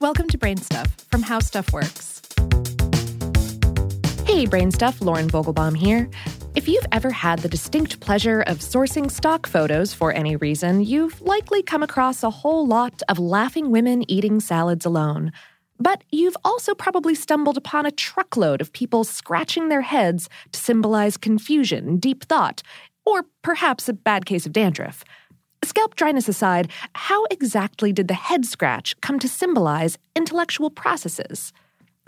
Welcome to Brain Stuff from How Stuff Works. Hey, Brain Stuff, Lauren Vogelbaum here. If you've ever had the distinct pleasure of sourcing stock photos for any reason, you've likely come across a whole lot of laughing women eating salads alone. But you've also probably stumbled upon a truckload of people scratching their heads to symbolize confusion, deep thought, or perhaps a bad case of dandruff. Scalp dryness aside, how exactly did the head scratch come to symbolize intellectual processes?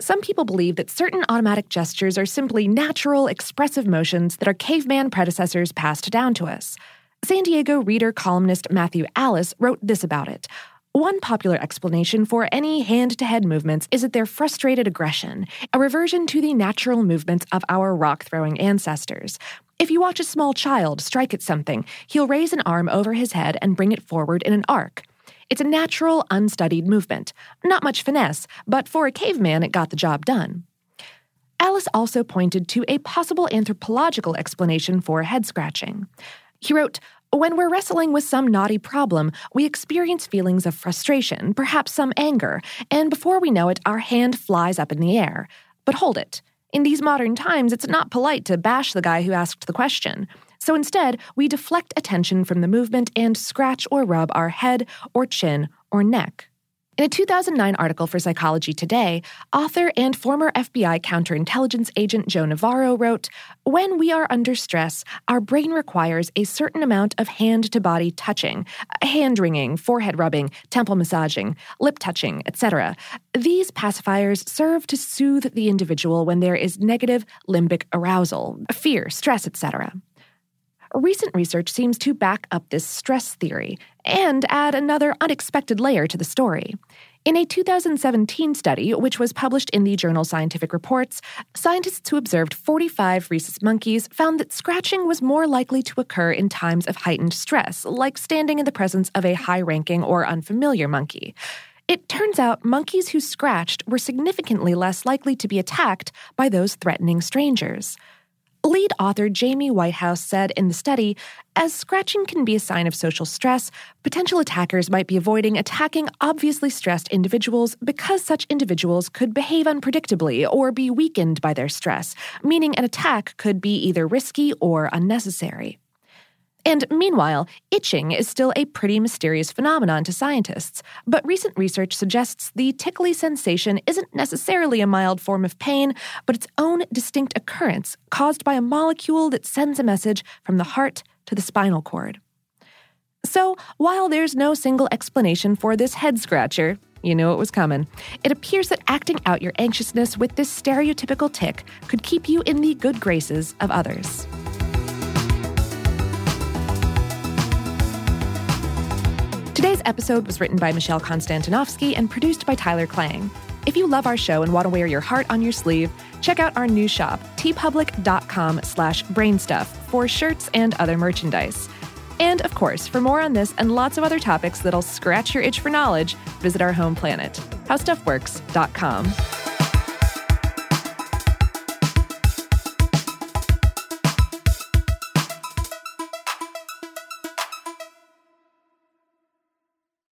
Some people believe that certain automatic gestures are simply natural, expressive motions that our caveman predecessors passed down to us. San Diego reader columnist Matthew Alice wrote this about it. One popular explanation for any hand to head movements is that they're frustrated aggression, a reversion to the natural movements of our rock throwing ancestors. If you watch a small child strike at something, he'll raise an arm over his head and bring it forward in an arc. It's a natural, unstudied movement. Not much finesse, but for a caveman, it got the job done. Alice also pointed to a possible anthropological explanation for head scratching. He wrote, when we're wrestling with some knotty problem, we experience feelings of frustration, perhaps some anger, and before we know it, our hand flies up in the air. But hold it. In these modern times, it's not polite to bash the guy who asked the question. So instead, we deflect attention from the movement and scratch or rub our head or chin or neck. In a 2009 article for Psychology Today, author and former FBI counterintelligence agent Joe Navarro wrote When we are under stress, our brain requires a certain amount of hand to body touching, hand wringing, forehead rubbing, temple massaging, lip touching, etc. These pacifiers serve to soothe the individual when there is negative limbic arousal, fear, stress, etc. Recent research seems to back up this stress theory and add another unexpected layer to the story. In a 2017 study, which was published in the journal Scientific Reports, scientists who observed 45 rhesus monkeys found that scratching was more likely to occur in times of heightened stress, like standing in the presence of a high ranking or unfamiliar monkey. It turns out monkeys who scratched were significantly less likely to be attacked by those threatening strangers. Lead author Jamie Whitehouse said in the study as scratching can be a sign of social stress, potential attackers might be avoiding attacking obviously stressed individuals because such individuals could behave unpredictably or be weakened by their stress, meaning an attack could be either risky or unnecessary. And meanwhile, itching is still a pretty mysterious phenomenon to scientists, but recent research suggests the tickly sensation isn't necessarily a mild form of pain, but its own distinct occurrence caused by a molecule that sends a message from the heart to the spinal cord. So, while there's no single explanation for this head scratcher, you knew it was coming. It appears that acting out your anxiousness with this stereotypical tic could keep you in the good graces of others. Episode was written by Michelle Konstantinovsky and produced by Tyler Klang. If you love our show and want to wear your heart on your sleeve, check out our new shop, teepublic.com slash brainstuff for shirts and other merchandise. And of course, for more on this and lots of other topics that'll scratch your itch for knowledge, visit our home planet, howstuffworks.com.